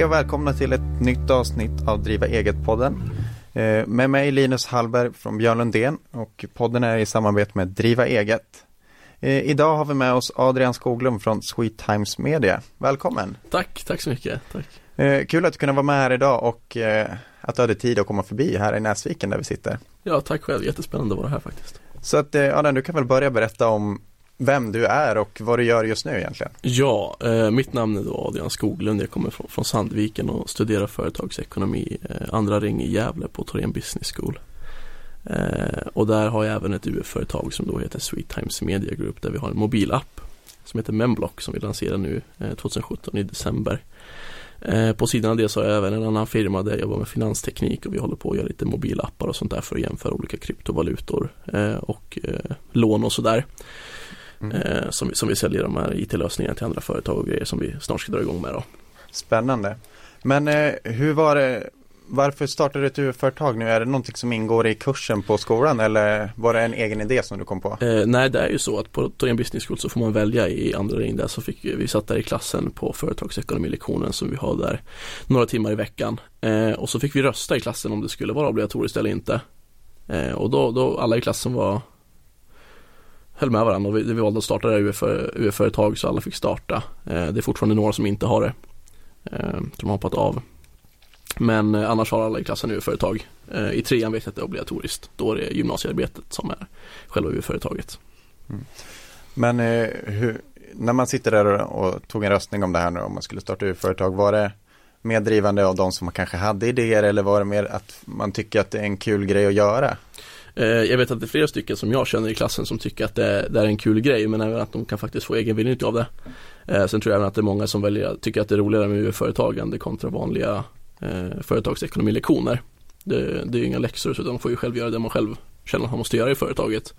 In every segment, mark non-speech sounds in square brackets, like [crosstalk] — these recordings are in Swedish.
Hej och välkomna till ett nytt avsnitt av Driva eget-podden. Eh, med mig Linus Hallberg från Björn Lundén och podden är i samarbete med Driva eget. Eh, idag har vi med oss Adrian Skoglund från Sweet Times Media. Välkommen! Tack, tack så mycket. Tack. Eh, kul att du kunde vara med här idag och att du hade tid att komma förbi här i Näsviken där vi sitter. Ja, tack själv. Jättespännande att vara här faktiskt. Så att Adrian, du kan väl börja berätta om vem du är och vad du gör just nu egentligen. Ja, eh, mitt namn är då Adrian Skoglund. Jag kommer från, Sandviken och studerar företagsekonomi eh, andra ring i Gävle på Torén Business School. Eh, och där har jag även ett UF-företag som då heter Sweet Times Media Group där vi har en mobilapp som heter Memblock som vi lanserar nu eh, 2017 i december. Eh, på sidan av det så har jag även en annan firma där jag jobbar med finansteknik och vi håller på att göra lite mobilappar och sånt där för att jämföra olika kryptovalutor eh, och eh, lån och sådär. Mm. Eh, som, som vi säljer de här IT-lösningarna till andra företag och grejer som vi snart ska dra igång med. Då. Spännande. Men eh, hur var det, varför startade du ett UF-företag nu? Är det någonting som ingår i kursen på skolan eller var det en egen idé som du kom på? Eh, nej, det är ju så att på Torén Business School så får man välja i andra ring där så fick vi satt där i klassen på företagsekonomilektionen som vi har där några timmar i veckan. Eh, och så fick vi rösta i klassen om det skulle vara obligatoriskt eller inte. Eh, och då, då alla i klassen var höll med varandra och vi, vi valde att starta det här UF-företag så alla fick starta. Eh, det är fortfarande några som inte har det. Eh, de har hoppat av. Men eh, annars har alla i klassen UF-företag. Eh, I trean vet jag att det är obligatoriskt. Då är det gymnasiearbetet som är själva UF-företaget. Mm. Men eh, hur, när man sitter där och, och, tog en röstning om det här nu om man skulle starta UF-företag. Var det mer drivande av de som kanske hade idéer eller var det mer att man tycker att det är en kul grej att göra? Eh, jag vet att det är flera stycken som jag känner i klassen som tycker att det, det är en kul grej men även att de kan faktiskt få egen vinning av det. Eh, sen tror jag även att det är många som väljer, tycker att det är roligare med UF-företagande kontra vanliga eh, företagsekonomilektioner. Det, det är ju inga läxor utan de får ju själv göra det man själv känner att man måste göra i företaget.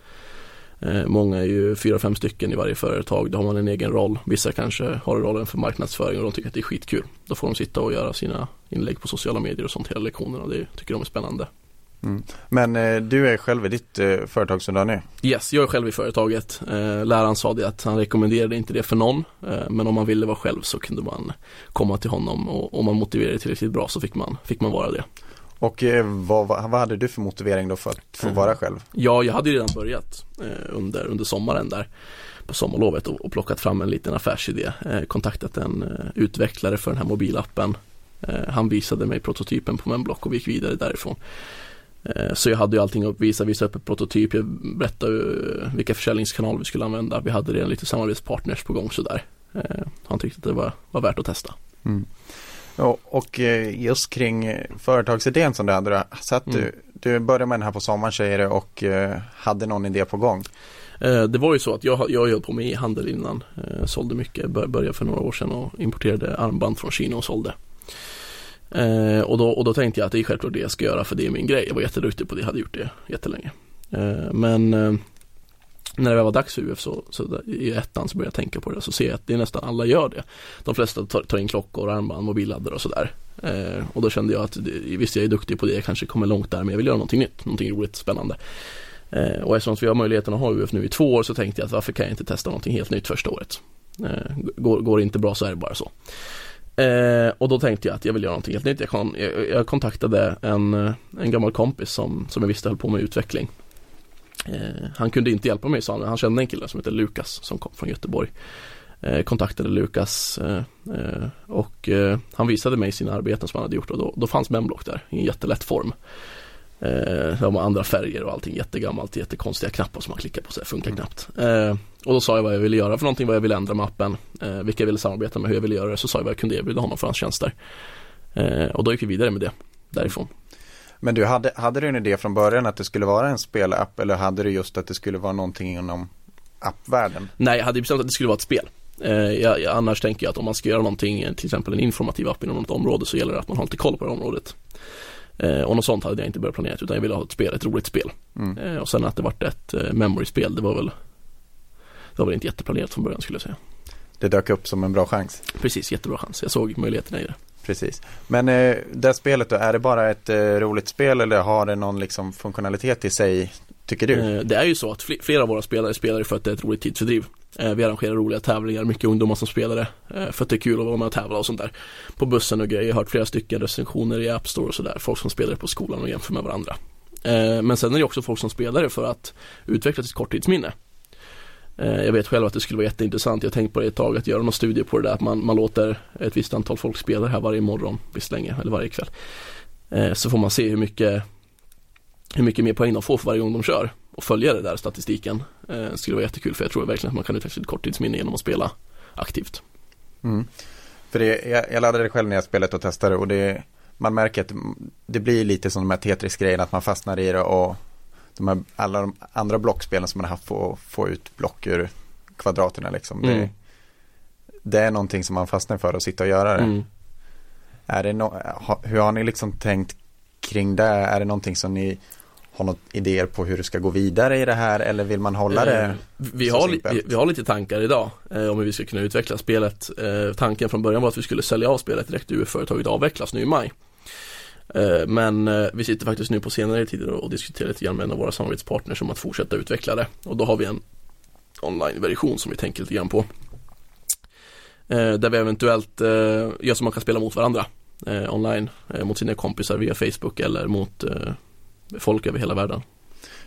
Eh, många är ju fyra, fem stycken i varje företag. Då har man en egen roll. Vissa kanske har rollen för marknadsföring och de tycker att det är skitkul. Då får de sitta och göra sina inlägg på sociala medier och sånt hela lektionerna. Det tycker de är spännande. Mm. Men eh, du är själv i ditt eh, företag som du har nu? Yes, jag är själv i företaget. Eh, läraren sa det att han rekommenderade inte det för någon. Eh, men om man ville vara själv så kunde man komma till honom och om man motiverade tillräckligt bra så fick man, fick man vara det. Och eh, vad, vad, hade du för motivering då för att få mm. vara själv? Ja, jag hade ju redan börjat eh, under, under sommaren där på sommarlovet och, och plockat fram en liten affärsidé. kontaktat en utvecklare för den här mobilappen. han visade mig prototypen på Memblock och vi gick vidare därifrån. Eh, så jag hade ju allting att visa, visa upp ett prototyp, jag berättade vilka försäljningskanaler vi skulle använda. Vi hade redan lite samarbetspartners på gång sådär. Eh, han tyckte att det var, var värt att testa. Mm. Och, och eh, just kring företagsidén som du hade, så att mm. du, du började med den här på sommaren säger du och hade någon idé på gång? Det var ju så att jag, jag höll på med e-handel innan, sålde mycket, började för några år sedan och importerade armband från Kina och sålde. Eh, och, då, och då tänkte jag att det är självklart det jag ska göra för det är min grej. Jag var jätteduktig på det, jag hade gjort det jättelänge. Eh, men eh, när det var dags för UF så, så i ettan så började jag tänka på det så ser jag att det är nästan alla gör det. De flesta tar, tar in klockor, armband, mobilladdare och sådär. Eh, och då kände jag att visst jag är duktig på det, jag kanske kommer långt där men jag vill göra någonting nytt, någonting roligt, spännande. Eh, och eftersom vi har möjligheten att ha UF nu i två år så tänkte jag att varför kan jag inte testa någonting helt nytt första året. Eh, går, går det inte bra så är det bara så. Eh, och då tänkte jag att jag vill göra någonting helt nytt. Jag, kon jag, jag kontaktade en, eh, en gammal kompis som, som jag visste höll på med utveckling. Eh, han kunde inte hjälpa mig sa han, han kände en kille som heter Lukas som kom från Göteborg. Eh, kontaktade Lukas eh, eh, och eh, han visade mig sina arbeten som han hade gjort och då, då fanns Memblock där i en jättelätt form. Eh, de har andra färger och allting jättegammalt, jättekonstiga knappar som man klickar på så det funkar mm. knappt. Eh, Eh, och då sa jag vad jag ville göra för någonting, vad jag ville ändra med appen, eh, vilka jag ville samarbeta med, hur jag ville göra det. Så sa jag vad jag kunde erbjuda honom för hans tjänster. Eh, och då gick vi vidare med det därifrån. Men du, hade, hade du en idé från början att det skulle vara en spelapp eller hade du just att det skulle vara någonting inom appvärlden? Nej, jag hade bestämt att det skulle vara ett spel. Eh, jag, jag, annars tänker jag att om man ska göra någonting, till exempel en informativ app inom något område så gäller det att man har lite koll på det området. Eh, och något sånt hade jag inte börjat planera utan jag ville ha ett spel, ett roligt spel. Mm. Eh, och sen att det vart ett eh, memory-spel, det var väl Det var väl inte jätteplanerat från början skulle jag säga. Det dök upp som en bra chans. Precis, jättebra chans. Jag såg möjligheterna i det. Precis. Men eh, det spelet då, är det bara ett eh, roligt spel eller har det någon liksom funktionalitet i sig, tycker du? Eh, det är ju så att flera av våra spelare spelar för att det är ett roligt tidsfördriv. Eh, vi arrangerar roliga tävlingar, mycket ungdomar som spelare eh, för att det är kul att vara med och tävla och sånt där. På bussen och grejer, jag har hört flera stycken recensioner i App Store och sådär, folk som spelar på skolan och jämför med varandra. Eh, men sen är det också folk som spelar det för att utveckla sitt korttidsminne. Eh, jag vet själv att det skulle vara jätteintressant, jag har tänkt på det ett tag, att göra någon studie på det där, att man, man låter ett visst antal folk spela här varje morgon, visst länge, eller varje kväll. Eh, så får man se hur mycket hur mycket mer poäng de får för varje gång de kör och följa det där statistiken eh, Det skulle vara jättekul för jag tror verkligen att man kan utveckla sitt korttidsminne genom att spela aktivt. Mm. För det, jag, jag laddade det själv när jag spelade och testade och det, man märker att det blir lite som de här Tetris-grejerna att man fastnar i det och de här, alla de andra blockspelen som man har haft för att få ut block ur kvadraterna liksom. Mm. Det, det, är någonting som man fastnar för att sitta och göra det. Mm. Är det no, hur har ni liksom tänkt kring det? Är det någonting som ni har något idéer på hur du ska gå vidare i det här eller vill man hålla det eh, vi, har, vi, vi, har lite tankar idag eh, om hur vi ska kunna utveckla spelet. Eh, tanken från början var att vi skulle sälja av spelet direkt ur företaget avvecklas nu i maj. Eh, men eh, vi sitter faktiskt nu på senare tider och, diskuterar lite grann med en av våra samarbetspartners om att fortsätta utveckla det och då har vi en online-version som vi tänker lite grann på. Eh, där vi eventuellt gör så man kan spela mot varandra online mot sina kompisar via Facebook eller mot folk över hela världen.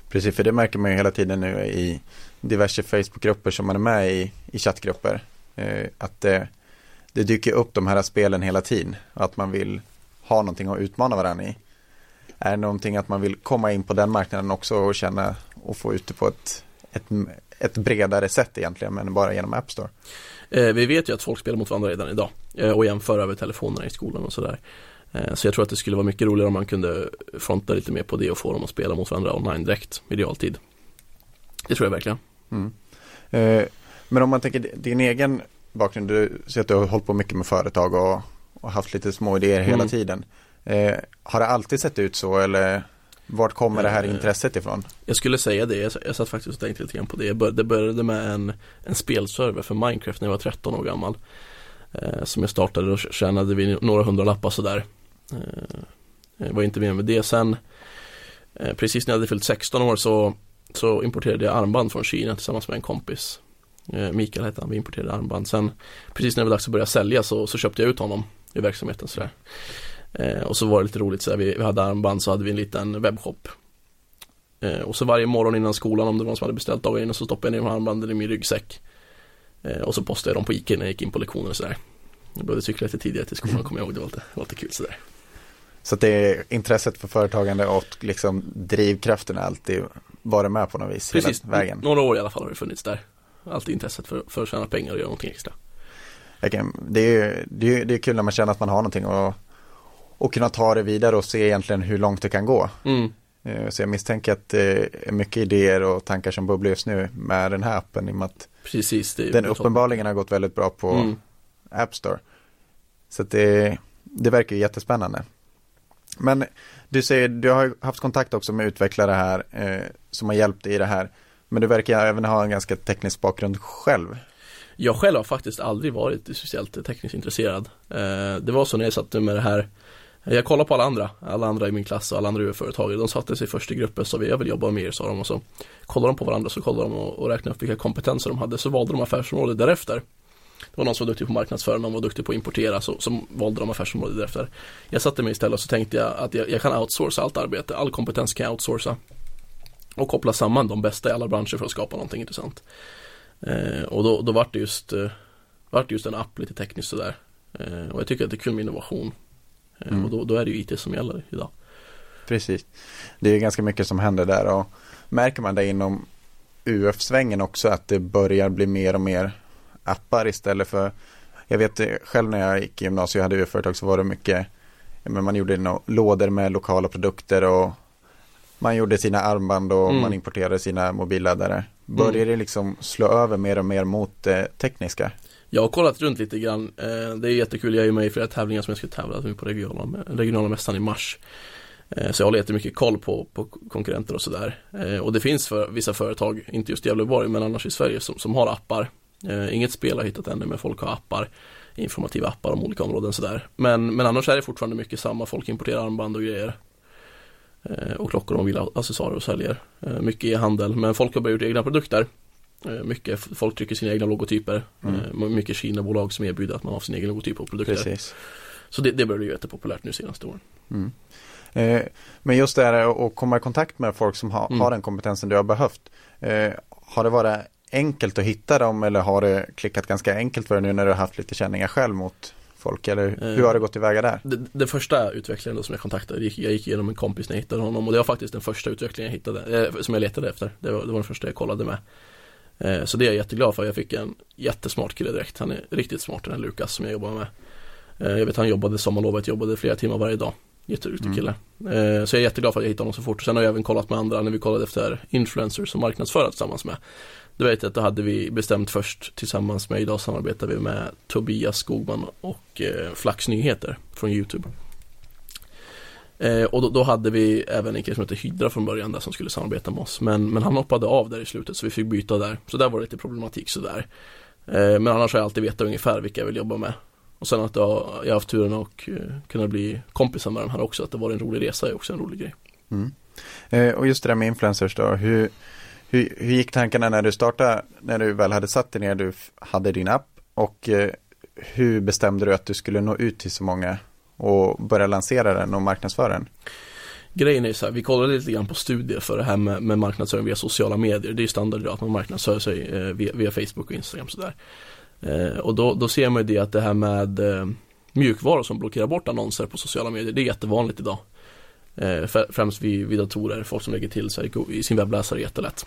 Precis, för det märker man ju hela tiden nu i diverse Facebookgrupper som man är med i, i chattgrupper. Att det, det dyker upp de här spelen hela tiden. Att man vill ha någonting att utmana varandra i. Är det någonting att man vill komma in på den marknaden också och känna och få ut det på ett, ett, ett bredare sätt egentligen, men bara genom App Store? Eh, vi vet ju att folk spelar mot varandra redan idag eh, och jämför över telefonerna i skolan och sådär. Eh, så jag tror att det skulle vara mycket roligare om man kunde fronta lite mer på det och få dem att spela mot varandra online direkt i realtid. Det tror jag verkligen. Mm. Eh, men om man tänker din egen bakgrund, du säger att du har hållit på mycket med företag och, och haft lite små idéer hela mm. tiden. Eh, har det alltid sett ut så eller vart kommer det här intresset ifrån? Jag skulle säga det, jag, jag satt faktiskt och tänkte lite grann på det. Det började med en, en spelserver för Minecraft när jag var 13 år gammal. Eh, som jag startade och tjänade vi några hundra lappar sådär. Jag eh, var inte med med det sen. Eh, precis när jag hade fyllt 16 år så, så importerade jag armband från Kina tillsammans med en kompis. Eh, Mikael hette han, vi importerade armband. Sen precis när det var dags att börja sälja så, så köpte jag ut honom i verksamheten sådär. Och så var det lite roligt, så vi, vi hade armband så hade vi en liten webbshop. Och så varje morgon innan skolan om det var någon som hade beställt dagen innan så stoppade jag ner armbanden i min ryggsäck. Och så postade jag dem på Ica när jag gick in på lektioner och sådär. Jag behövde cykla lite tidigare till skolan, kommer jag ihåg. Det var lite, var lite kul sådär. Så det är intresset för företagande och liksom drivkraften alltid varit med på något vis Precis, vägen. några år i alla fall har det funnits där. Alltid intresset för, för att tjäna pengar och göra någonting extra. Kan, det, är, det, är, det är kul när man känner att man har någonting och, och kunna ta det vidare och se egentligen hur långt det kan gå. Mm. Eh, så jag misstänker att det är mycket idéer och tankar som bubblar just nu med den här appen i och med att Precis, den uppenbarligen har gått väldigt bra på mm. App Store. Så det, det verkar jättespännande. Men du säger, du har haft kontakt också med utvecklare här eh, som har hjälpt dig i det här. Men du verkar även ha en ganska teknisk bakgrund själv. Jag själv har faktiskt aldrig varit speciellt tekniskt intresserad. Eh, det var så när jag satt med det här jag kollade på alla andra, alla andra i min klass och alla andra UF-företagare, De satte sig först i grupper så sa jag vill jobba med er sa de och så kollade de på varandra så kollade de och, och räknade upp vilka kompetenser de hade så valde de affärsområde därefter. Det var någon som var duktig på marknadsföring, någon var duktig på att importera, så, så valde de affärsområde därefter. Jag satte mig istället och så tänkte jag att jag, jag kan outsourca allt arbete, all kompetens kan jag outsourca. Och koppla samman de bästa i alla branscher för att skapa någonting intressant. Eh, och då, då vart det just, eh, vart just en app lite tekniskt sådär. Eh, och jag tycker att det är kul med innovation. Eh, mm. Och då, då är det ju IT som gäller idag. Precis. Det är ganska mycket som händer där och märker man det inom UF-svängen också att det börjar bli mer och mer appar istället för jag vet själv när jag gick i gymnasiet och hade UF-företag så var det mycket men man gjorde no lådor med lokala produkter och man gjorde sina armband och mm. man importerade sina mobilladdare. Börjar mm. det liksom slå över mer och mer mot det eh, tekniska? Jag har kollat runt lite grann. Eh, det är jättekul. Jag är med i flera tävlingar som jag ska tävla på regionala, regionala mässan i mars. Eh, så jag håller jättemycket koll på, på konkurrenter och sådär. Och det finns för vissa företag, inte just i Gävleborg men annars i Sverige, som, som har appar inget spel har hittat ännu men folk har appar informativa appar om olika områden sådär. Men, men annars är det fortfarande mycket samma, folk importerar armband och grejer. Eh, och klockor och mobila accessoarer och säljer. Eh, mycket i handel, men folk har börjat gjort egna produkter. Eh, mycket, folk trycker sina egna logotyper. Mm. Mycket Kina-bolag som erbjuder att man har sin egen logotyp på produkter. Precis. Så det, det börjar bli jättepopulärt nu senaste åren. Mm. Eh, men just det här att komma i kontakt med folk som ha, Mm. har den kompetensen du har behövt. Eh, har det varit enkelt att hitta dem eller har det klickat ganska enkelt för dig nu när du har haft lite känningar själv mot folk? Eller Eh. hur har det gått tillväga där? Det, det första utvecklaren då som jag kontaktade, jag gick igenom en kompis när jag hittade honom och det var faktiskt den första utvecklingen jag hittade, eh, som jag letade efter. Det var, det var den första jag kollade med. Eh, så det är jag jätteglad för. Jag fick en jättesmart kille direkt. Han är riktigt smart den här Lukas som jag jobbar med. Eh, jag vet han jobbade sommarlovet, jobbade flera timmar varje dag. Jätteduktig Mm. kille. Eh, så jag är jätteglad för att jag hittade honom så fort. Sen har jag även kollat med andra när vi kollade efter influencers som marknadsföra tillsammans med. Då vet jag att då hade vi bestämt först tillsammans med, idag samarbetar vi med Tobias Skogman och eh, Flax Nyheter från Youtube. Eh, och då, då hade vi även en kille som hette Hydra från början där som skulle samarbeta med oss. Men, men han hoppade av där i slutet så vi fick byta där. Så där var det lite problematik sådär. Eh, men annars har jag alltid vetat ungefär vilka jag vill jobba med. Och sen att jag, jag har haft turen att eh, kunna bli kompisar med den här också. Att det var en rolig resa är också en rolig grej. Mm. Eh, och just det där med influencers då. Hur, hur, hur gick tankarna när du startade, när du väl hade satt dig ner, du hade din app och eh, hur bestämde du att du skulle nå ut till så många och börja lansera den och marknadsföra den? Grejen är så här, vi kollade lite grann på studier för det här med, med marknadsföring via sociala medier. Det är ju standard idag att man marknadsför sig eh, via, via Facebook och Instagram sådär. Eh, och då, då ser man ju det att det här med eh, mjukvaror som blockerar bort annonser på sociala medier, det är jättevanligt idag. Eh, främst vid, vid datorer, folk som lägger till sig i sin webbläsare jättelätt.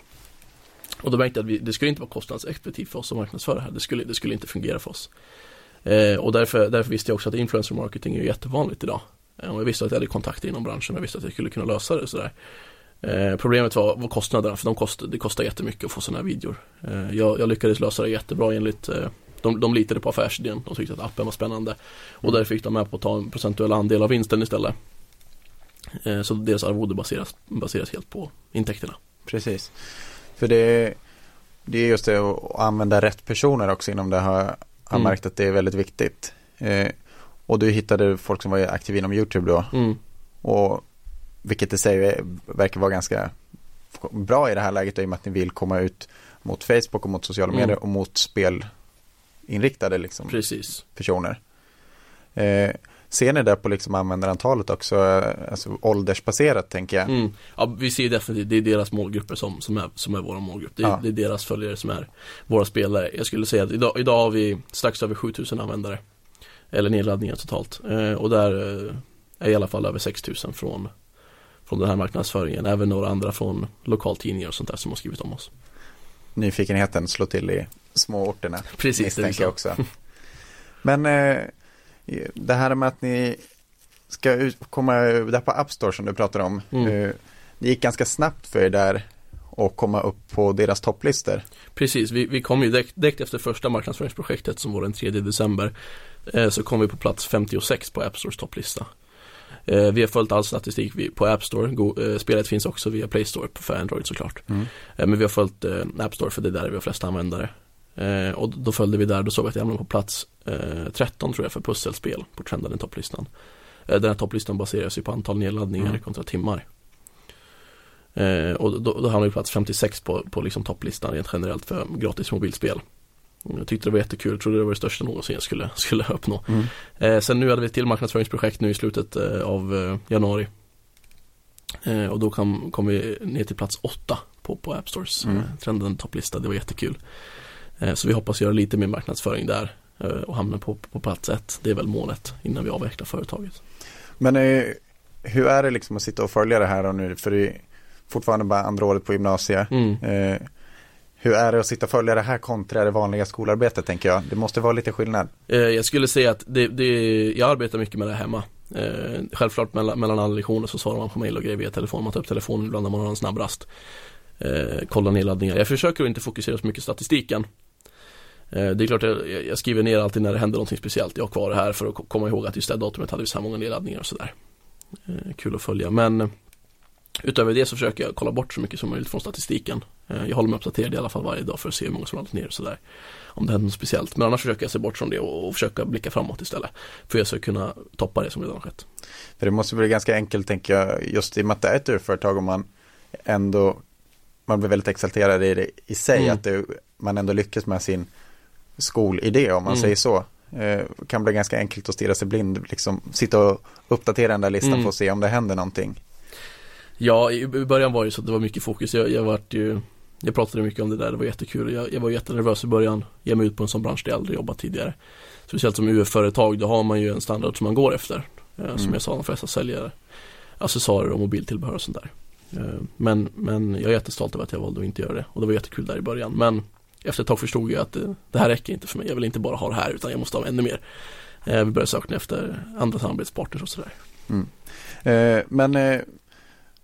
Och då märkte jag att vi, det skulle inte vara kostnadseffektivt för oss att marknadsföra det här. Det skulle, det skulle inte fungera för oss. Eh, och därför, därför visste jag också att influencer marketing är jättevanligt idag. Eh, Och jag visste att jag hade kontakter inom branschen och jag visste att jag skulle kunna lösa det sådär. Eh, problemet var, var kostnaderna, för de kost, det kostar jättemycket att få sådana här videor. Eh, jag, jag lyckades lösa det jättebra enligt eh, de, de litade på affärsidén, de tyckte att appen var spännande. Och därför fick de med på att ta en procentuell andel av vinsten istället. Eh, så deras arvode baseras, baseras helt på intäkterna. Precis. För det, det är just det att använda rätt personer också inom det har, har Mm. märkt att det är väldigt viktigt. Eh, och du hittade folk som var aktiva inom YouTube då. Mm. Och vilket i sig är- verkar vara ganska bra i det här läget i och med att ni vill komma ut mot Facebook och mot sociala Mm. medier och mot spelinriktade liksom, Precis. personer. Eh, ser ni där på liksom användarantalet också, eh, alltså åldersbaserat tänker jag? Mm. Ja, vi ser definitivt, det är deras målgrupper som, som, är, som är våra målgrupp. Det är, Ja. det är deras följare som är våra spelare. Jag skulle säga att idag, idag har vi strax över 7000 användare. Eller nedladdningar totalt. Eh, och där eh, är i alla fall över 6000 från, från den här marknadsföringen. Även några andra från lokaltidningar och sånt där som har skrivit om oss. Nyfikenheten slår till i småorterna. Precis, det jag så. också. Men eh, det här med att ni ska komma där på App Store som du pratar om. Mm. Eh, det gick ganska snabbt för er där att komma upp på deras topplistor. Precis, vi, vi kom ju direkt, direkt efter första marknadsföringsprojektet som var den 3 december eh, så kom vi på plats 56 på App Stores topplista. Eh, vi har följt all statistik vi, på App Store, Go, eh, spelet finns också via Play Store för Android såklart. Mm. Eh, men vi har följt eh, App Store för det är där vi har flest användare. Eh, och då följde vi där, då såg vi att jag hamnade på plats eh, 13 tror jag för pusselspel på trendade topplistan. Eh, den här topplistan baseras ju på antal nedladdningar Mm. kontra timmar. Eh, och då, då hamnade vi på plats 56 på, på liksom topplistan rent generellt för gratis mobilspel. Jag tyckte det var jättekul, trodde det var det största någonsin jag skulle, [laughs] skulle uppnå. Mm. Eh, sen nu hade vi ett till marknadsföringsprojekt nu i slutet eh, av eh, januari. Eh, och då kom, kom vi ner till plats 8 på, på App Stores Mm. eh, trenden topplista, det var jättekul. Eh, så vi hoppas göra lite mer marknadsföring där eh, och hamna på, på plats 1. Det är väl målet innan vi avvecklar företaget. Men hur är det liksom att sitta och följa det här och nu? För det är fortfarande bara andra året på gymnasiet. Mm. Eh, hur är det att sitta och följa det här kontra det vanliga skolarbetet tänker jag? Det måste vara lite skillnad. Jag skulle säga att det, det, jag arbetar mycket med det hemma. Eh, självklart mellan, mellan alla lektioner så svarar man på mail och grejer via telefon. Man tar upp telefonen ibland när man har en snabb rast. Eh, kollar nedladdningar. Jag försöker inte fokusera så mycket statistiken. Eh, det är klart jag, jag- skriver ner alltid när det händer någonting speciellt. Jag har kvar det här för att ko- komma ihåg att just det här datumet hade vi så här många nedladdningar och sådär. Eh, kul att följa. Men eh, utöver det så försöker jag kolla bort så mycket som möjligt från statistiken. Jag håller mig uppdaterad i alla fall varje dag för att se hur många som har laddat ner och sådär om det händer något speciellt. Men annars försöker jag se bort från det och, och försöka blicka framåt istället. För jag ska kunna toppa det som redan har skett. För det måste bli ganska enkelt tänker jag, just i och med att det är ett UF-företag och man ändå, man blir väldigt exalterad i det i sig, Mm. att det man ändå lyckas med sin skolidé om man Mm. säger så. Eh, kan bli ganska enkelt att stirra sig blind, liksom sitta och uppdatera den där listan Mm. för att se om det händer någonting. Ja, i början var det så att det var mycket fokus. Jag, jag vart ju Jag pratade mycket om det där, det var jättekul. Jag, jag var jättenervös i början. Ge mig ut på en sån bransch där jag aldrig jobbat tidigare. Speciellt som UF-företag, då har man ju en standard som man går efter. Eh, Som Mm. jag sa, de flesta säljer accessoarer och mobiltillbehör och sånt där. Eh, Men, men jag är jättestolt över att jag valde att inte göra det. Och det var jättekul där i början. Men efter ett tag förstod jag att det, det här räcker inte för mig. Jag vill inte bara ha det här utan jag måste ha ännu mer. Eh, Vi började söka efter andra samarbetspartners och sådär. Eh, men eh,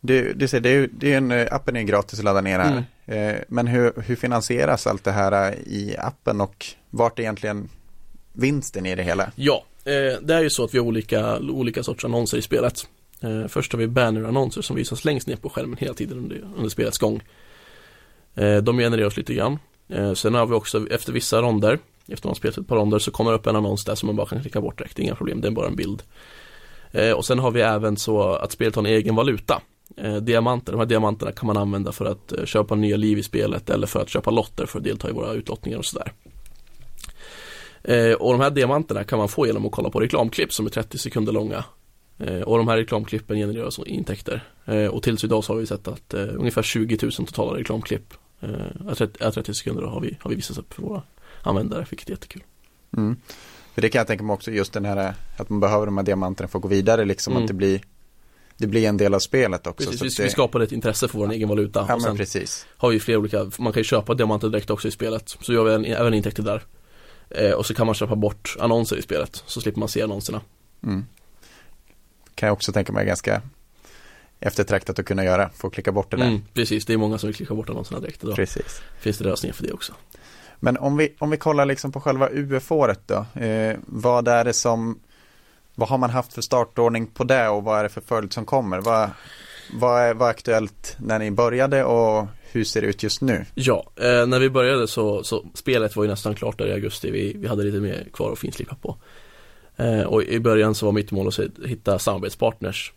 det, det, det, är, det är en, eh, appen är gratis att ladda ner här. Eh, men hur, hur finansieras allt det här eh, i appen och vart är egentligen vinsten i det hela? Ja, eh, det är ju så att vi har olika, olika sorters annonser i spelet. Eh, först har vi bannerannonser som visas längst ner på skärmen hela tiden under, under spelets gång. Eh, de genereras lite grann. Eh, sen har vi också efter vissa ronder, efter man spelat ett par ronder så kommer det upp en annons där som man bara kan klicka bort direkt, inga problem, det är bara en bild. Eh, och sen har vi även så att spelet har en egen valuta. Eh, diamanter, de här diamanterna kan man använda för att eh, köpa nya liv i spelet eller för att köpa lotter för att delta i våra utlottningar och sådär. Eh, och de här diamanterna kan man få genom att kolla på reklamklipp som är 30 sekunder långa. Eh, och de här reklamklippen genererar så intäkter. Eh, och tills idag så har vi sett att eh, ungefär 20 000 totala reklamklipp eh, är 30, är 30 sekunder har vi, har vi visat upp för våra användare, vilket är jättekul. Mm. För det kan jag tänka mig också just den här eh, att man behöver de här diamanterna för att gå vidare liksom Mm. att det blir det blir en del av spelet också. Precis, vi, det, vi skapade ett intresse för vår egen valuta. Ja och men sen precis. har vi flera olika, man kan ju köpa diamanter direkt också i spelet. Så gör vi en, även intäkter där. Eh, och så kan man köpa bort annonser i spelet, så slipper man se annonserna. Mm. Kan jag också tänka mig ganska eftertraktat att kunna göra, få klicka bort det där. Mm, precis, det är många som vill klicka bort annonserna direkt. Då Precis. finns det lösningar för det också. Men om vi, om vi kollar liksom på själva UF-året då. Eh, vad är det som, vad har man haft för startordning på det och vad är det för följd som kommer? Vad, vad är, vad är aktuellt när ni började och hur ser det ut just nu? Ja, eh, när vi började så, så spelet var ju nästan klart där i augusti. Vi, vi hade lite mer kvar att finslipa på. Eh, och i början så var mitt mål att hitta samarbetspartners.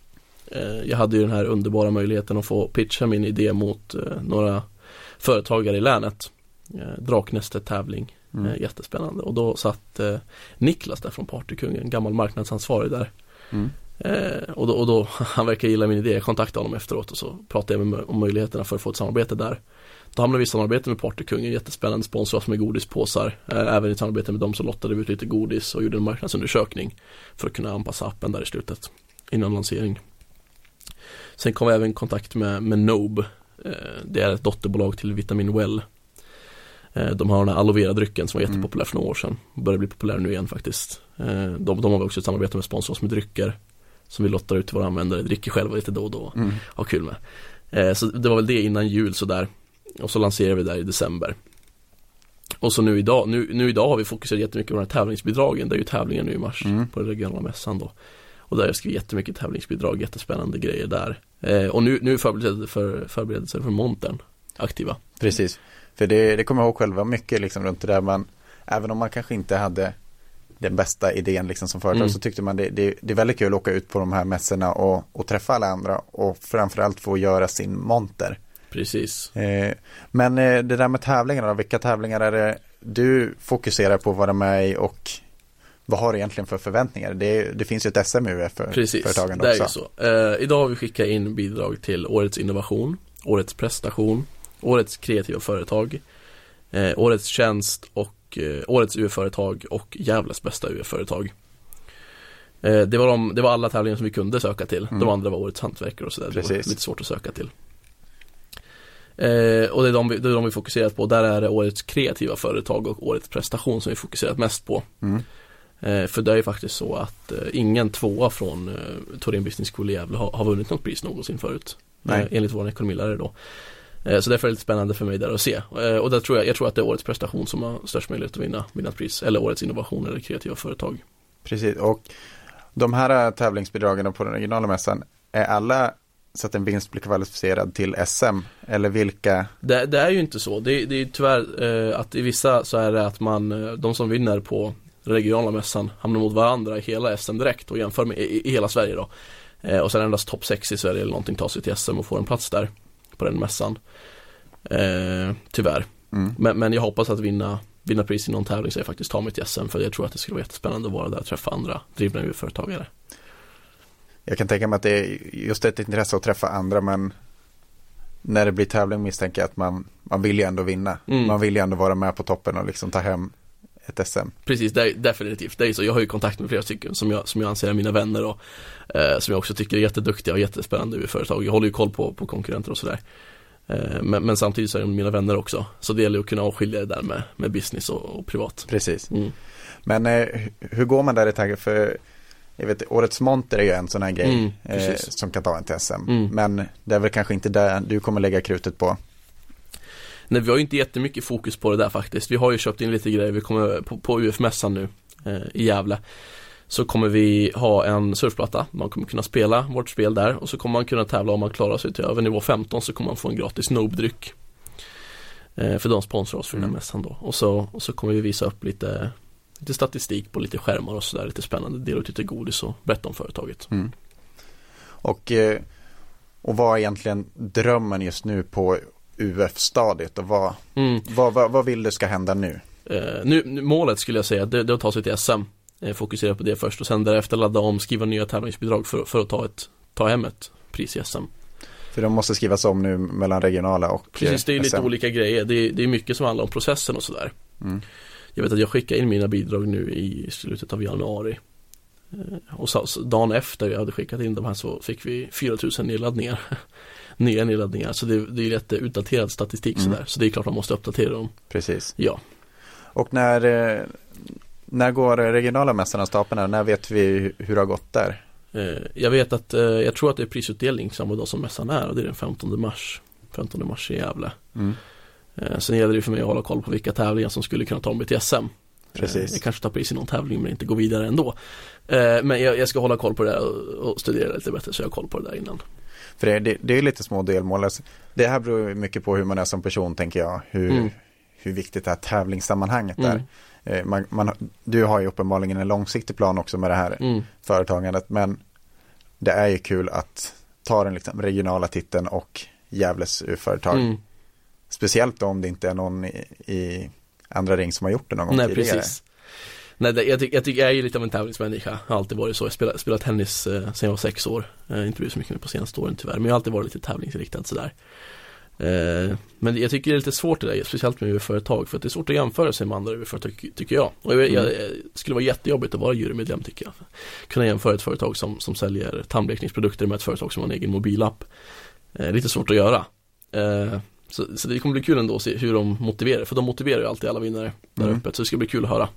Eh, jag hade ju den här underbara möjligheten att få pitcha min idé mot eh, några företagare i länet. Eh, Draknästet tävling, Mm. jättespännande. Och då satt Niklas där från Partykungen, gammal marknadsansvarig där. Mm. Och, då, och då, [laughs] han verkar gilla min idé, jag kontaktade honom efteråt och så pratade jag med, om möjligheterna för att få ett samarbete där. Då hamnade vi i samarbete med Partykungen, jättespännande, sponsrar oss med godispåsar. Även i samarbete med dem så lottade vi ut lite godis och gjorde en marknadsundersökning för att kunna anpassa appen där i slutet, innan lansering. Sen kom vi även i kontakt med, med Nobe. Eh, det är ett dotterbolag till Vitamin Well. Eh, de har den här aloe vera-drycken som var Mm. jättepopulär för några år sedan. Börjar bli populär nu igen faktiskt. Eh, de, de har vi också ett samarbete med sponsrar oss med drycker. Som vi lottar ut till våra användare, dricker själva lite då och då. Mm. Ha kul med. Så det var väl det innan jul sådär. Och så lanserade vi där i december. Och så nu idag, nu, nu idag har vi fokuserat jättemycket på de här tävlingsbidragen. Det är ju tävlingar nu i mars Mm. på den regionala mässan då. Och där har jag skrivit jättemycket tävlingsbidrag, jättespännande grejer där. Eh, och nu, nu är förberedelser för, förberedelser för montern aktiva. Precis. För det, det kommer jag ihåg själva mycket liksom runt det där man, även om man kanske inte hade den bästa idén liksom som företag Mm. så tyckte man det, det, det är väldigt kul att åka ut på de här mässorna och, och träffa alla andra och framförallt få göra sin monter. Precis. Eh, men eh, det där med tävlingarna vilka tävlingar är det du fokuserar på att vara med i och vad har du egentligen för förväntningar? Det, det finns ju ett SMU för Precis, företagen det är också. ju så. Eh, idag har vi skickat in bidrag till Årets innovation, Årets prestation, Årets kreativa företag, eh, Årets tjänst och eh, Årets UF-företag och Gävles bästa UF-företag. Eh, det, var de, det var alla tävlingar som vi kunde söka till. Mm. De andra var Årets hantverkare och sådär. Det var Precis. lite svårt att söka till. Eh, och det är, de vi, det är de vi fokuserat på. Där är det Årets kreativa företag och Årets prestation som vi fokuserat mest på. Mm. Eh, för det är ju faktiskt så att eh, ingen tvåa från eh, Torén Business School i Gävle har, har vunnit något pris någonsin förut. Nej. Eh, enligt vår ekonomilärare då. Så därför är det lite spännande för mig där att se. Och där tror jag, jag tror att det är årets prestation som har störst möjlighet att vinna, vinna ett pris. Eller årets innovation eller kreativa företag. Precis, och de här tävlingsbidragen på den regionala mässan, är alla så att en vinst blir kvalificerad till SM? Eller vilka? Det, det är ju inte så. Det, det är ju tyvärr eh, att i vissa så är det att man, de som vinner på regionala mässan hamnar mot varandra i hela SM direkt och jämför med i, i hela Sverige då. Eh, och sen endast topp 6 i Sverige eller någonting tar sig till SM och får en plats där på den mässan. Eh, tyvärr. Mm. Men, men jag hoppas att vinna, vinna pris i någon tävling så jag faktiskt tar mig till SM för jag tror att det skulle vara jättespännande att vara där och träffa andra drivna företagare Jag kan tänka mig att det är just ett intresse att träffa andra men när det blir tävling misstänker jag att man, man vill ju ändå vinna. Mm. Man vill ju ändå vara med på toppen och liksom ta hem ett SM. Precis, det är, definitivt. Det är så. Jag har ju kontakt med flera stycken som jag, som jag anser är mina vänner och eh, som jag också tycker är jätteduktiga och jättespännande i företag. Jag håller ju koll på, på konkurrenter och sådär. Eh, men, men, samtidigt så är de mina vänner också. Så det gäller att kunna avskilja det där med, med business och, och privat. Precis. Mm. Men eh, hur går man där i taget? För jag vet, årets monter är ju en sån här grej mm, eh, som kan ta en till SM. Mm. Men det är väl kanske inte där du kommer lägga krutet på. Nej, vi har ju inte jättemycket fokus på det där faktiskt. Vi har ju köpt in lite grejer. Vi kommer på, på UF-mässan nu eh, i Gävle. Så kommer vi ha en surfplatta. Man kommer kunna spela vårt spel där och så kommer man kunna tävla om man klarar sig till över nivå 15 så kommer man få en gratis Noob-dryck. Eh, för de sponsrar oss för den här mm. mässan då. Och så, och så kommer vi visa upp lite, lite statistik på lite skärmar och sådär. Lite spännande. Dela ut lite godis och berätta om företaget. Mm. Och, eh, och vad är egentligen drömmen just nu på UF-stadiet och vad, mm. vad, vad, vad, vill du ska hända nu? Uh, nu? Målet skulle jag säga, det, det är att ta sig till SM. Uh, fokusera på det först och sen därefter ladda om, skriva nya tävlingsbidrag för, för att ta, ett, ta hem ett pris i SM. För de måste skrivas om nu mellan regionala och Precis, det är SM. lite olika grejer. Det är, det är mycket som handlar om processen och sådär. Mm. Jag vet att jag skickade in mina bidrag nu i slutet av januari. Uh, och så, dagen efter jag hade skickat in de här så fick vi 4000 nedladdningar. [laughs] nya nedladdningar. Så det, det är rätt utdaterad statistik mm. sådär. Så det är klart man måste uppdatera dem. Precis. Ja. Och när, eh, när går regionala mässan av staplarna? När vet vi hur det har gått där? Eh, jag vet att, eh, jag tror att det är prisutdelning samma dag som mässan är och det är den 15 mars. 15 mars i Gävle. Mm. Sen gäller det för mig att hålla koll på vilka tävlingar som skulle kunna ta mig till SM. Precis. Jag kanske tar pris i någon tävling men inte går vidare ändå. Men jag, ska hålla koll på det och studera lite bättre så jag har koll på det där innan. För det, det, det är lite små delmål. Alltså, det här beror mycket på hur man är som person tänker jag. Hur, mm. hur viktigt det här tävlingssammanhanget mm. är. Eh, man, man, du har ju uppenbarligen en långsiktig plan också med det här mm. företagandet. Men det är ju kul att ta den liksom regionala titeln och Gävles företag. Mm. Speciellt om det inte är någon i, i andra ring som har gjort det någon gång Nej, tidigare. Precis. Nej, det, jag, tycker, jag, tycker jag är ju lite av en tävlingsmänniska. Har alltid varit så. Jag spelar, spelat tennis eh, sedan jag var sex år. Eh, inte blivit så mycket nu på senaste åren tyvärr. Men jag har alltid varit lite tävlingsriktad sådär. Eh, men jag tycker det är lite svårt det där, speciellt med företag för att det är svårt att jämföra sig med andra företag tycker jag. Och jag, jag, mm. jag skulle vara jättejobbigt att vara jurymedlem tycker jag. Kunna jämföra ett företag som, som säljer tandblekningsprodukter med ett företag som har en egen mobilapp. Eh, lite svårt att göra. Eh, så, så, det kommer bli kul ändå att se hur de motiverar, för de motiverar ju alltid alla vinnare där mm. uppe. Så det ska bli kul att höra.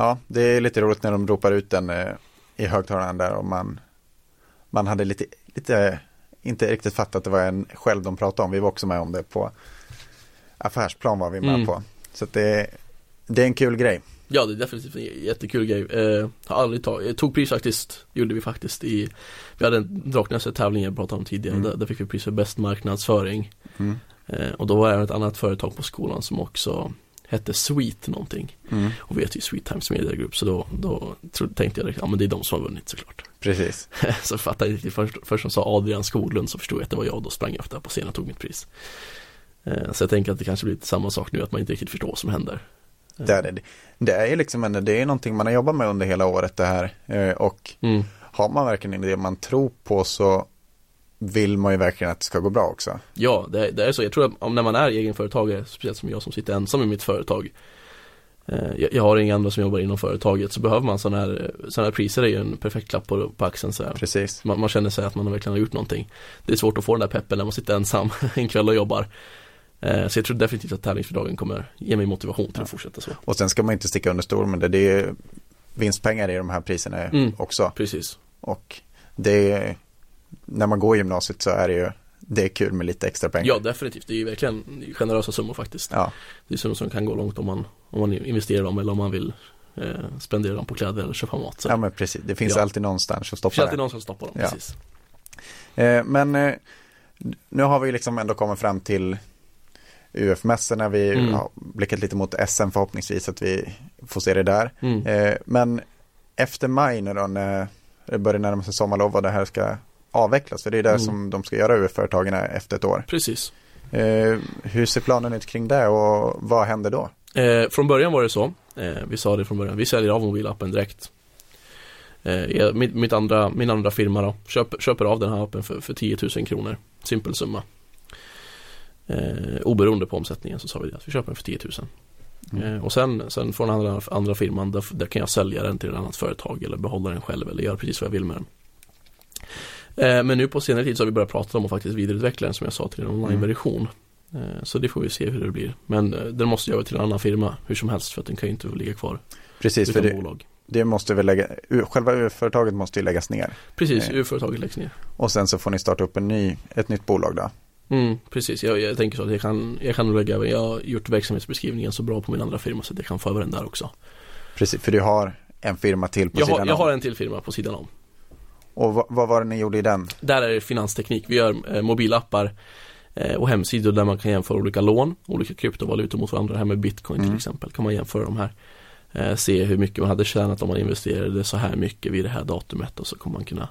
Ja, det är lite roligt när de ropar ut den eh, i högtalaren där och man, man hade lite, lite, inte riktigt fattat att det var en själv de pratade om. Vi var också med om det på affärsplan var vi med mm. på. Så det, det är en kul grej. Ja, det är definitivt en jättekul grej. Eh, har aldrig tagit, tog pris faktiskt, gjorde vi faktiskt i, vi hade en Draknäset-tävling jag pratade om tidigare, mm. där, där, fick vi pris för bäst marknadsföring. Mm. Eh, och då var det ett annat företag på skolan som också hette Sweet någonting. Mm. Och vet ju Sweet Times Media Group så då, då trodde, tänkte jag att ja men det är de som har vunnit såklart. Precis. [laughs] så fattade jag inte först, först som sa Adrian Skoglund så förstod jag att det var jag och då sprang jag efter på scenen och tog mitt pris. Eh, så jag tänker att det kanske blir lite samma sak nu att man inte riktigt förstår vad som händer. Det är, det. är liksom det är någonting man har jobbat med under hela året det här eh, och mm. har man verkligen det man tror på så vill man ju verkligen att det ska gå bra också. Ja, det, det är så. Jag tror att när man är egenföretagare, speciellt som jag som sitter ensam i mitt företag eh, jag, har inga andra som jobbar inom företaget så behöver man sådana här, såna här priser är ju en perfekt klapp på, på axeln så. Precis. Man, man, känner sig att man verkligen har gjort någonting. Det är svårt att få den där peppen när man sitter ensam [laughs] en kväll och jobbar. Eh, så jag tror definitivt att tävlingsbidragen kommer ge mig motivation till ja. att fortsätta så. Och sen ska man inte sticka under stol med det. Det är vinstpengar i de här priserna mm, också. Precis. Och det när man går gymnasiet så är det ju det är kul med lite extra pengar. Ja, definitivt. Det är ju verkligen generösa summor faktiskt. Ja. Det är summor som kan gå långt om man, om man investerar dem eller om man vill eh, spendera dem på kläder eller köpa mat. Så. Ja, men precis. Det finns ja. alltid någonstans att stoppa det. Det finns alltid någonstans att stoppa dem, ja. precis. Eh, men eh, nu har vi liksom ändå kommit fram till UF-mässorna. Vi mm. har blickat lite mot SM förhoppningsvis att vi får se det där. Mm. Eh, men efter maj nu då när det börjar närma sig sommarlov och det här ska avvecklas. För det är det mm. som de ska göra UF-företagen efter ett år. Precis. Eh, hur ser planen ut kring det och vad händer då? Eh, från början var det så, eh, vi sa det från början, vi säljer av mobilappen direkt. Eh, mitt, mitt, andra, min andra firma då, köper, köper av den här appen för, för 10 000 kronor, simpel summa. Eh, oberoende på omsättningen så sa vi det, att vi köper den för 10 000. Mm. Eh, och sen, sen får den andra, andra firman, där, där, kan jag sälja den till ett annat företag eller behålla den själv eller göra precis vad jag vill med den. Eh, men nu på senare tid så har vi börjat prata om att faktiskt vidareutveckla den som jag sa till en online-version. Mm. Så det får vi se hur det blir. Men den måste göra till en annan firma hur som helst för att den kan ju inte ligga kvar. Precis, för det, bolag. det måste väl lägga, själva UF-företaget måste ju läggas ner. Precis, eh. UF-företaget läggs ner. Och sen så får ni starta upp en ny, ett nytt bolag då? Mm, precis, jag, jag, tänker så att jag kan, jag kan lägga, jag har gjort verksamhetsbeskrivningen så bra på min andra firma så att jag kan få över den där också. Precis, för du har en firma till på jag sidan har, om? Jag har en till firma på sidan om. Och vad, var det ni gjorde i den? Där är det finansteknik, vi gör eh, mobilappar eh, och hemsidor där man kan jämföra olika lån, olika kryptovalutor mot varandra. Det här med bitcoin mm. till exempel kan man jämföra de här. Eh, se hur mycket man hade tjänat om man investerade så här mycket vid det här datumet och så kommer man kunna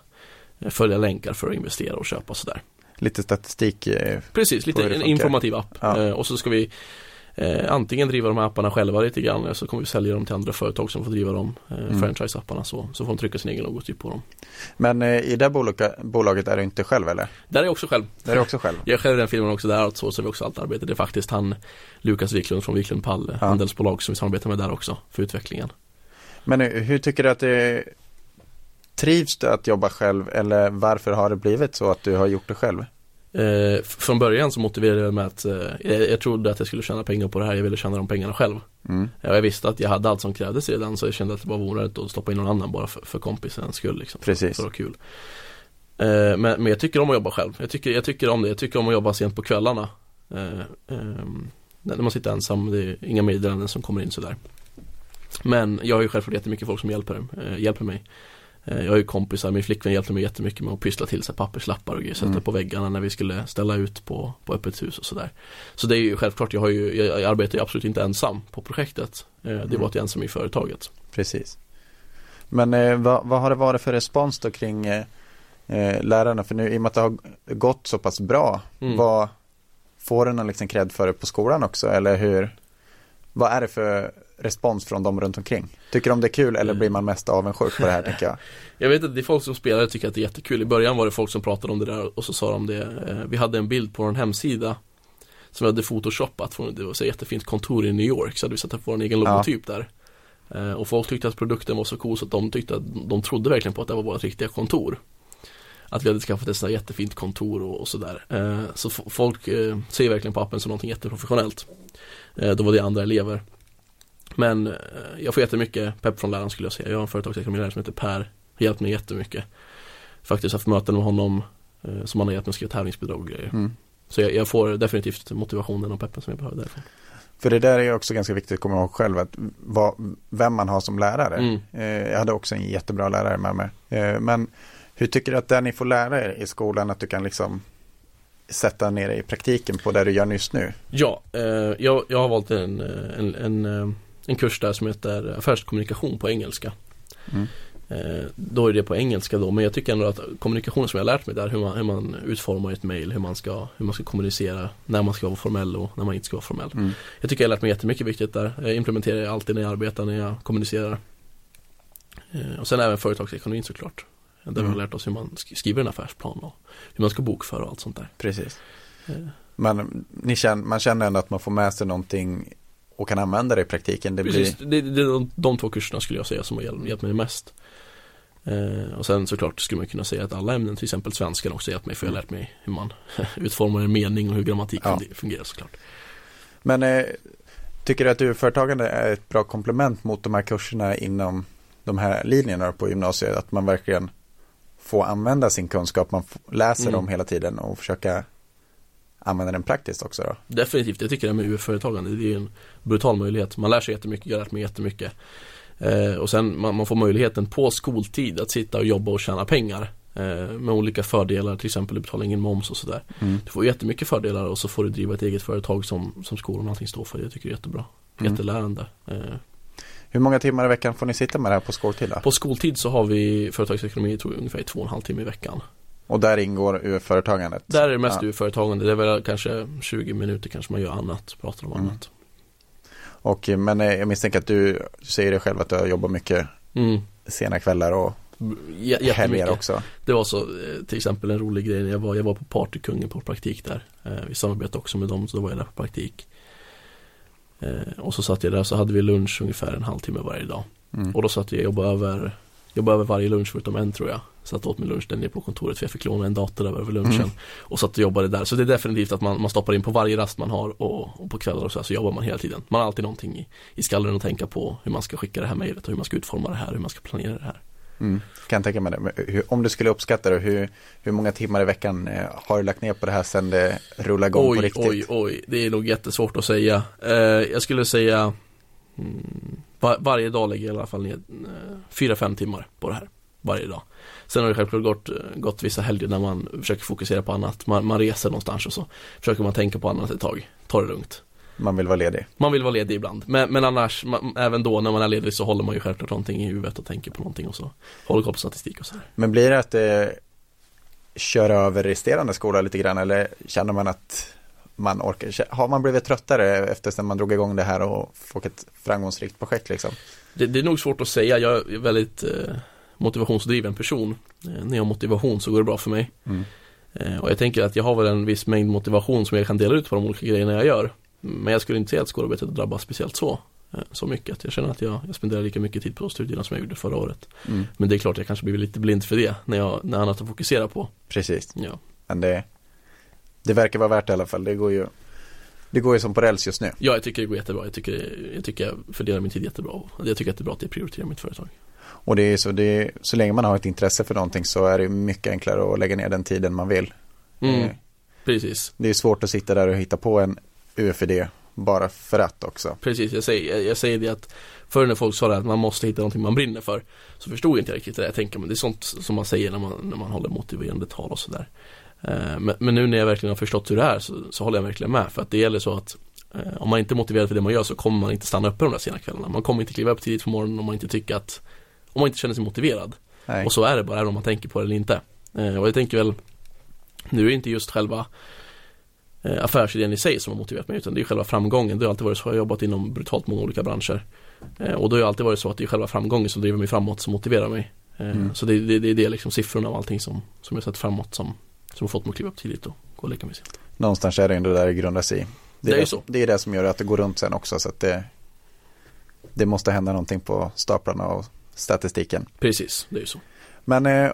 följa länkar för att investera och köpa sådär lite statistik. Precis, lite en informativ app. Ja. Och så ska vi eh, antingen driva de här apparna själva lite grann eller så kommer vi sälja dem till andra företag som får driva dem, eh, mm. franchise-apparna så, så får de trycka sin egen logotyp på dem. Men eh, i det bolaget, bolaget är du inte själv eller? Där är jag också själv. Där är jag också själv? Jag är själv i den firman också, där outsourcar vi också allt arbete. Det är faktiskt han, Lukas Wiklund från Wiklund Pall, ja. handelsbolag som vi samarbetar med där också för utvecklingen. Men eh, hur tycker du att det Trivs du att jobba själv eller varför har det blivit så att du har gjort det själv? Eh, från början så motiverade jag med att eh, jag, trodde att jag skulle tjäna pengar på det här, jag ville tjäna de pengarna själv. Mm. Jag visste att jag hade allt som krävdes redan så jag kände att det var onödigt att stoppa in någon annan bara för, för kompisens skull. Liksom, Precis. För att kul. Eh, men, men, jag tycker om att jobba själv. Jag tycker, jag tycker om det. Jag tycker om att jobba sent på kvällarna. Eh, ehm, när man sitter ensam, det är inga meddelanden som kommer in sådär. Men jag har ju självklart jättemycket folk som hjälper, eh, hjälper mig. Eh, jag har ju kompisar, min flickvän hjälpte mig jättemycket med att pyssla till sig papperslappar och grejer, sätta mm. på väggarna när vi skulle ställa ut på, på öppet hus och sådär. Så det är ju självklart, jag, har ju, jag, arbetar ju absolut inte ensam på projektet. Eh, det var att jag ensam i företaget. Precis. Men eh, vad, vad, har det varit för respons då kring eh, eh, lärarna? För nu i och med att det har gått så pass bra, mm. vad får du någon liksom cred för det på skolan också? Eller hur, vad är det för respons från dem runt omkring? Tycker de det är kul eller blir man mest avundsjuk på det här tänker jag? [laughs] Jag vet att det är folk som spelar tycker att det är jättekul. I början var det folk som pratade om det där och så sa de det. Eh, vi hade en bild på en hemsida som vi hade photoshopat från det var ett jättefint kontor i New York så hade vi satt upp vår egen logotyp ja. där. Eh, och folk tyckte att produkten var så cool så att de tyckte att de trodde verkligen på att det var vårt riktiga kontor. Att vi hade skaffat ett sådant jättefint kontor och, och sådär. Eh, så folk ser verkligen på appen som någonting jätteprofessionellt. Då var det andra elever. Men eh, jag får jättemycket pepp från läraren skulle jag säga. Jag har en företagsekonomilärare som heter Per. Har hjälpt mig jättemycket. Faktiskt haft möten med honom eh, som han har hjälpt mig att skriva tävlingsbidrag och grejer. Mm. Så jag, jag, får definitivt motivationen och peppen som jag behöver därifrån. För det där är också ganska viktigt att komma ihåg själv att vad, vem man har som lärare. Mm. Eh, jag hade också en jättebra lärare med mig. men hur tycker du att det ni får lära er i skolan att du kan liksom sätta ner i praktiken på det du gör nyss nu? Ja, jag, jag har valt en, en, en en kurs där som heter affärskommunikation på engelska. Mm. Eh, då är det på engelska då, men jag tycker ändå att kommunikation som jag lärt mig där, hur man, hur man utformar ett mail, hur man, ska, hur man ska kommunicera, när man ska vara formell och när man inte ska vara formell. Mm. Jag tycker jag lärt mig jättemycket viktigt där. Jag implementerar alltid när jag arbetar, när jag kommunicerar. Eh, och sen även företagsekonomin såklart. Där mm. vi har lärt oss hur man skriver en affärsplan och hur man ska bokföra och allt sånt där. Precis. Eh. Men ni känner, man känner ändå att man får med sig någonting och kan använda det i praktiken. Det Precis, blir... det, det är de, de två kurserna skulle jag säga som har hjälpt mig mest. Eh, och sen såklart skulle man kunna säga att alla ämnen, till exempel svenskan också hjälpt mig för jag har lärt mig hur man [laughs] utformar en mening och hur grammatik ja. fungerar såklart. Men eh, tycker du att UF-företagande är ett bra komplement mot de här kurserna inom de här linjerna på gymnasiet? Att man verkligen får använda sin kunskap, man läser mm. dem hela tiden och försöka använda den praktiskt också då? Definitivt, jag tycker det med UF-företagande, det är en brutal möjlighet. Man lär sig jättemycket, jag har lärt mig jättemycket. Eh, och sen man, man, får möjligheten på skoltid att sitta och jobba och tjäna pengar. Eh, med olika fördelar, till exempel du betalar ingen moms och sådär. Mm. Du får jättemycket fördelar och så får du driva ett eget företag som, som skolan och allting står för. Jag tycker det är jättebra. Mm. Jättelärande. Eh. Hur många timmar i veckan får ni sitta med det här på skoltid? Då? På skoltid så har vi företagsekonomi tror jag, ungefär två och en halv timme i veckan. Och där ingår UF-företagandet? Där är det mest ja. UF-företagande. Det är väl kanske 20 minuter kanske man gör annat, pratar om mm. annat. Och, men eh, jag misstänker att du, du säger det själv att du har jobbat mycket mm. sena kvällar och J helger också. Det var så eh, till exempel en rolig grej. Jag var, jag var på Partykungen på praktik där. Eh, vi samarbetade också med dem så då var jag där på praktik. Och så satt jag där så hade vi lunch ungefär en halvtimme varje dag. Mm. Och då satt jag och jobbade över, jobbade över varje lunch förutom en tror jag. Satt åt min lunch där nere på kontoret för jag fick låna en dator där över lunchen. Mm. Och satt och jobbade där. Så det är definitivt att man, man stoppar in på varje rast man har och, och på kvällar och så, här, så jobbar man hela tiden. Man har alltid någonting i, i skallen att tänka på hur man ska skicka det här mejlet och hur man ska utforma det här, hur man ska planera det här. Mm, kan tänka mig det. Hur, om du skulle uppskatta det, hur, hur många timmar i veckan eh, har du lagt ner på det här sedan det rullade igång oj, på riktigt? Oj, oj, det är nog jättesvårt att säga. Eh, jag skulle säga mm, var, varje dag lägger jag i alla fall ner eh, fyra, fem timmar på det här. Varje dag. Sen har det självklart gått, gått vissa helger när man försöker fokusera på annat. Man, man reser någonstans och så försöker man tänka på annat ett tag. Ta det lugnt. Man vill vara ledig. Man vill vara ledig ibland. Men, men annars, man, även då när man är ledig så håller man ju självklart någonting i huvudet och tänker på någonting och så håller koll på statistik och så. Men blir det att det kör över resterande skola lite grann eller känner man att man orkar? Har man blivit tröttare efter man drog igång det här och fått ett framgångsrikt projekt liksom? Det, det är nog svårt att säga. Jag är väldigt eh, motivationsdriven person. Eh, när jag har motivation så går det bra för mig. Mm. Eh, och jag tänker att jag har väl en viss mängd motivation som jag kan dela ut på de olika grejerna jag gör. Men jag skulle inte säga att skolarbetet drabbas speciellt så eh, så mycket. Jag känner att jag, jag spenderar lika mycket tid på studierna som jag gjorde förra året. Mm. Men det är klart jag kanske blir lite blind för det när jag när annat att fokusera på. Precis. Ja. Men det, det verkar vara värt det i alla fall. Det går ju det går ju som på räls just nu. Ja, jag tycker det går jättebra. Jag tycker, jag tycker jag fördelar min tid jättebra. Jag tycker att det är bra att jag prioriterar mitt företag. Och det är så, det är, så länge man har ett intresse för någonting så är det mycket enklare att lägga ner den tiden man vill. Mm, eh, precis. Det är svårt att sitta där och hitta på en UFD bara för att också. Precis, jag säger, jag säger det att förr när folk sa det att man måste hitta någonting man brinner för så förstod jag inte riktigt det jag tänker men det är sånt som man säger när man, när man håller motiverande tal och sådär. Eh, men, men, nu när jag verkligen har förstått hur det är så, så håller jag verkligen med för att det gäller så att eh, om man inte är motiverad för det man gör så kommer man inte stanna uppe de där sena kvällarna. Man kommer inte kliva upp tidigt på morgonen om man inte tycker att om man inte känner sig motiverad. Nej. Och så är det bara, även om man tänker på det eller inte. Eh, och jag tänker väl, nu är det inte just själva eh, affärsidén i sig som har motiverat mig utan det är själva framgången. Det har alltid varit så, jag har jobbat inom brutalt många olika branscher. Eh, och då har det alltid varit så att det är själva framgången som driver mig framåt, som motiverar mig. Eh, mm. Så det, det, det, är det liksom siffrorna och allting som, som jag sett framåt som, som har fått mig att kliva upp tidigt och gå och leka med sig. Någonstans är det ändå där det grundar sig i. Det är, det, är så. det är det som gör att det går runt sen också så att det, det måste hända någonting på staplarna och statistiken. Precis, det är så. Men eh,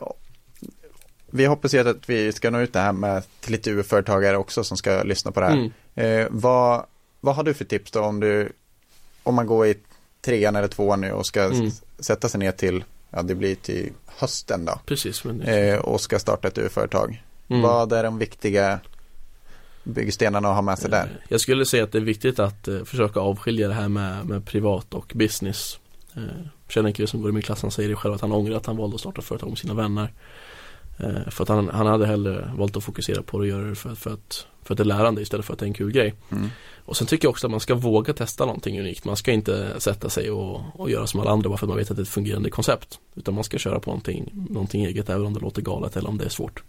vi hoppas ju att vi ska nå ut det här med till lite UF-företagare också som ska lyssna på det här. Mm. Eh, vad, vad har du för tips då om du om man går i trean eller tvåan nu och ska mm. sätta sig ner till, ja det blir till hösten då. Precis. Men eh, och ska starta ett UF-företag. Mm. Vad är de viktiga byggstenarna att ha med sig där? Eh, jag skulle säga att det är viktigt att eh, försöka avskilja det här med, med privat och business. Eh, kille som går i min klass, han säger det själv att han ångrar att han valde att starta företag med sina vänner. Eh, för att han, han hade hellre valt att fokusera på det och göra det för, för, att, för att det är lärande istället för att det är en kul grej. Mm. Och sen tycker jag också att man ska våga testa någonting unikt. Man ska inte sätta sig och, och göra som alla andra bara för att man vet att det är ett fungerande koncept. Utan man ska köra på någonting, någonting eget även om det låter galet eller om det är svårt.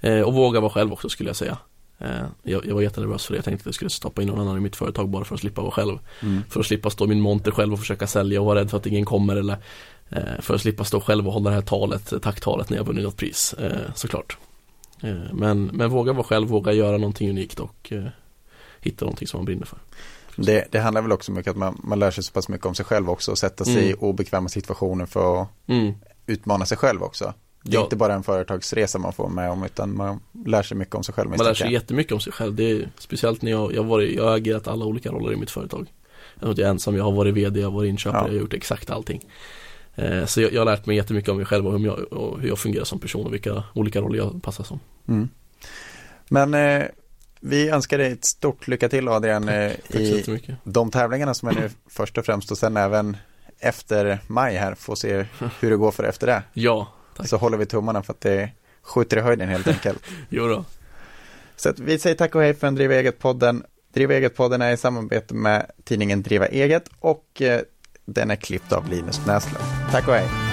Eh, och våga vara själv också skulle jag säga. Eh, jag, jag, var jättenervös för det. Jag tänkte att jag skulle stoppa in någon annan i mitt företag bara för att slippa vara själv. Mm. För att slippa stå i min monter själv och försöka sälja och vara rädd för att ingen kommer eller eh, för att slippa stå själv och hålla det här talet, tacktalet när jag vunnit något pris eh, såklart. Men, men våga vara själv, våga göra någonting unikt och hitta någonting som man brinner för. Det, det, handlar väl också mycket att man, man lär sig så pass mycket om sig själv också och sätta sig mm. i obekväma situationer för att mm. utmana sig själv också. Det är ja. inte bara en företagsresa man får med om utan man lär sig mycket om sig själv. Man lär sig jättemycket om sig själv. Det är speciellt när jag, jag, varit, jag har agerat alla olika roller i mitt företag. Jag är ensam, jag har varit vd, jag har varit inköpare, ja. jag har gjort exakt allting. Eh, så jag, jag, har lärt mig jättemycket om mig själv och hur jag, och hur jag fungerar som person och vilka olika roller jag passar som. Mm. Men eh, vi önskar dig ett stort lycka till Adrian eh, i de tävlingarna som är nu först och främst och sen även efter maj här får se [laughs] hur det går för efter det. Ja, Tack. Så håller vi tummarna för att det skjuter i höjden helt enkelt. [laughs] jo då. Så att vi säger tack och hej för en Driva Eget-podden. Driva Eget-podden är i samarbete med tidningen Driva Eget och eh, den är klippt av Linus Näslund. Tack och hej.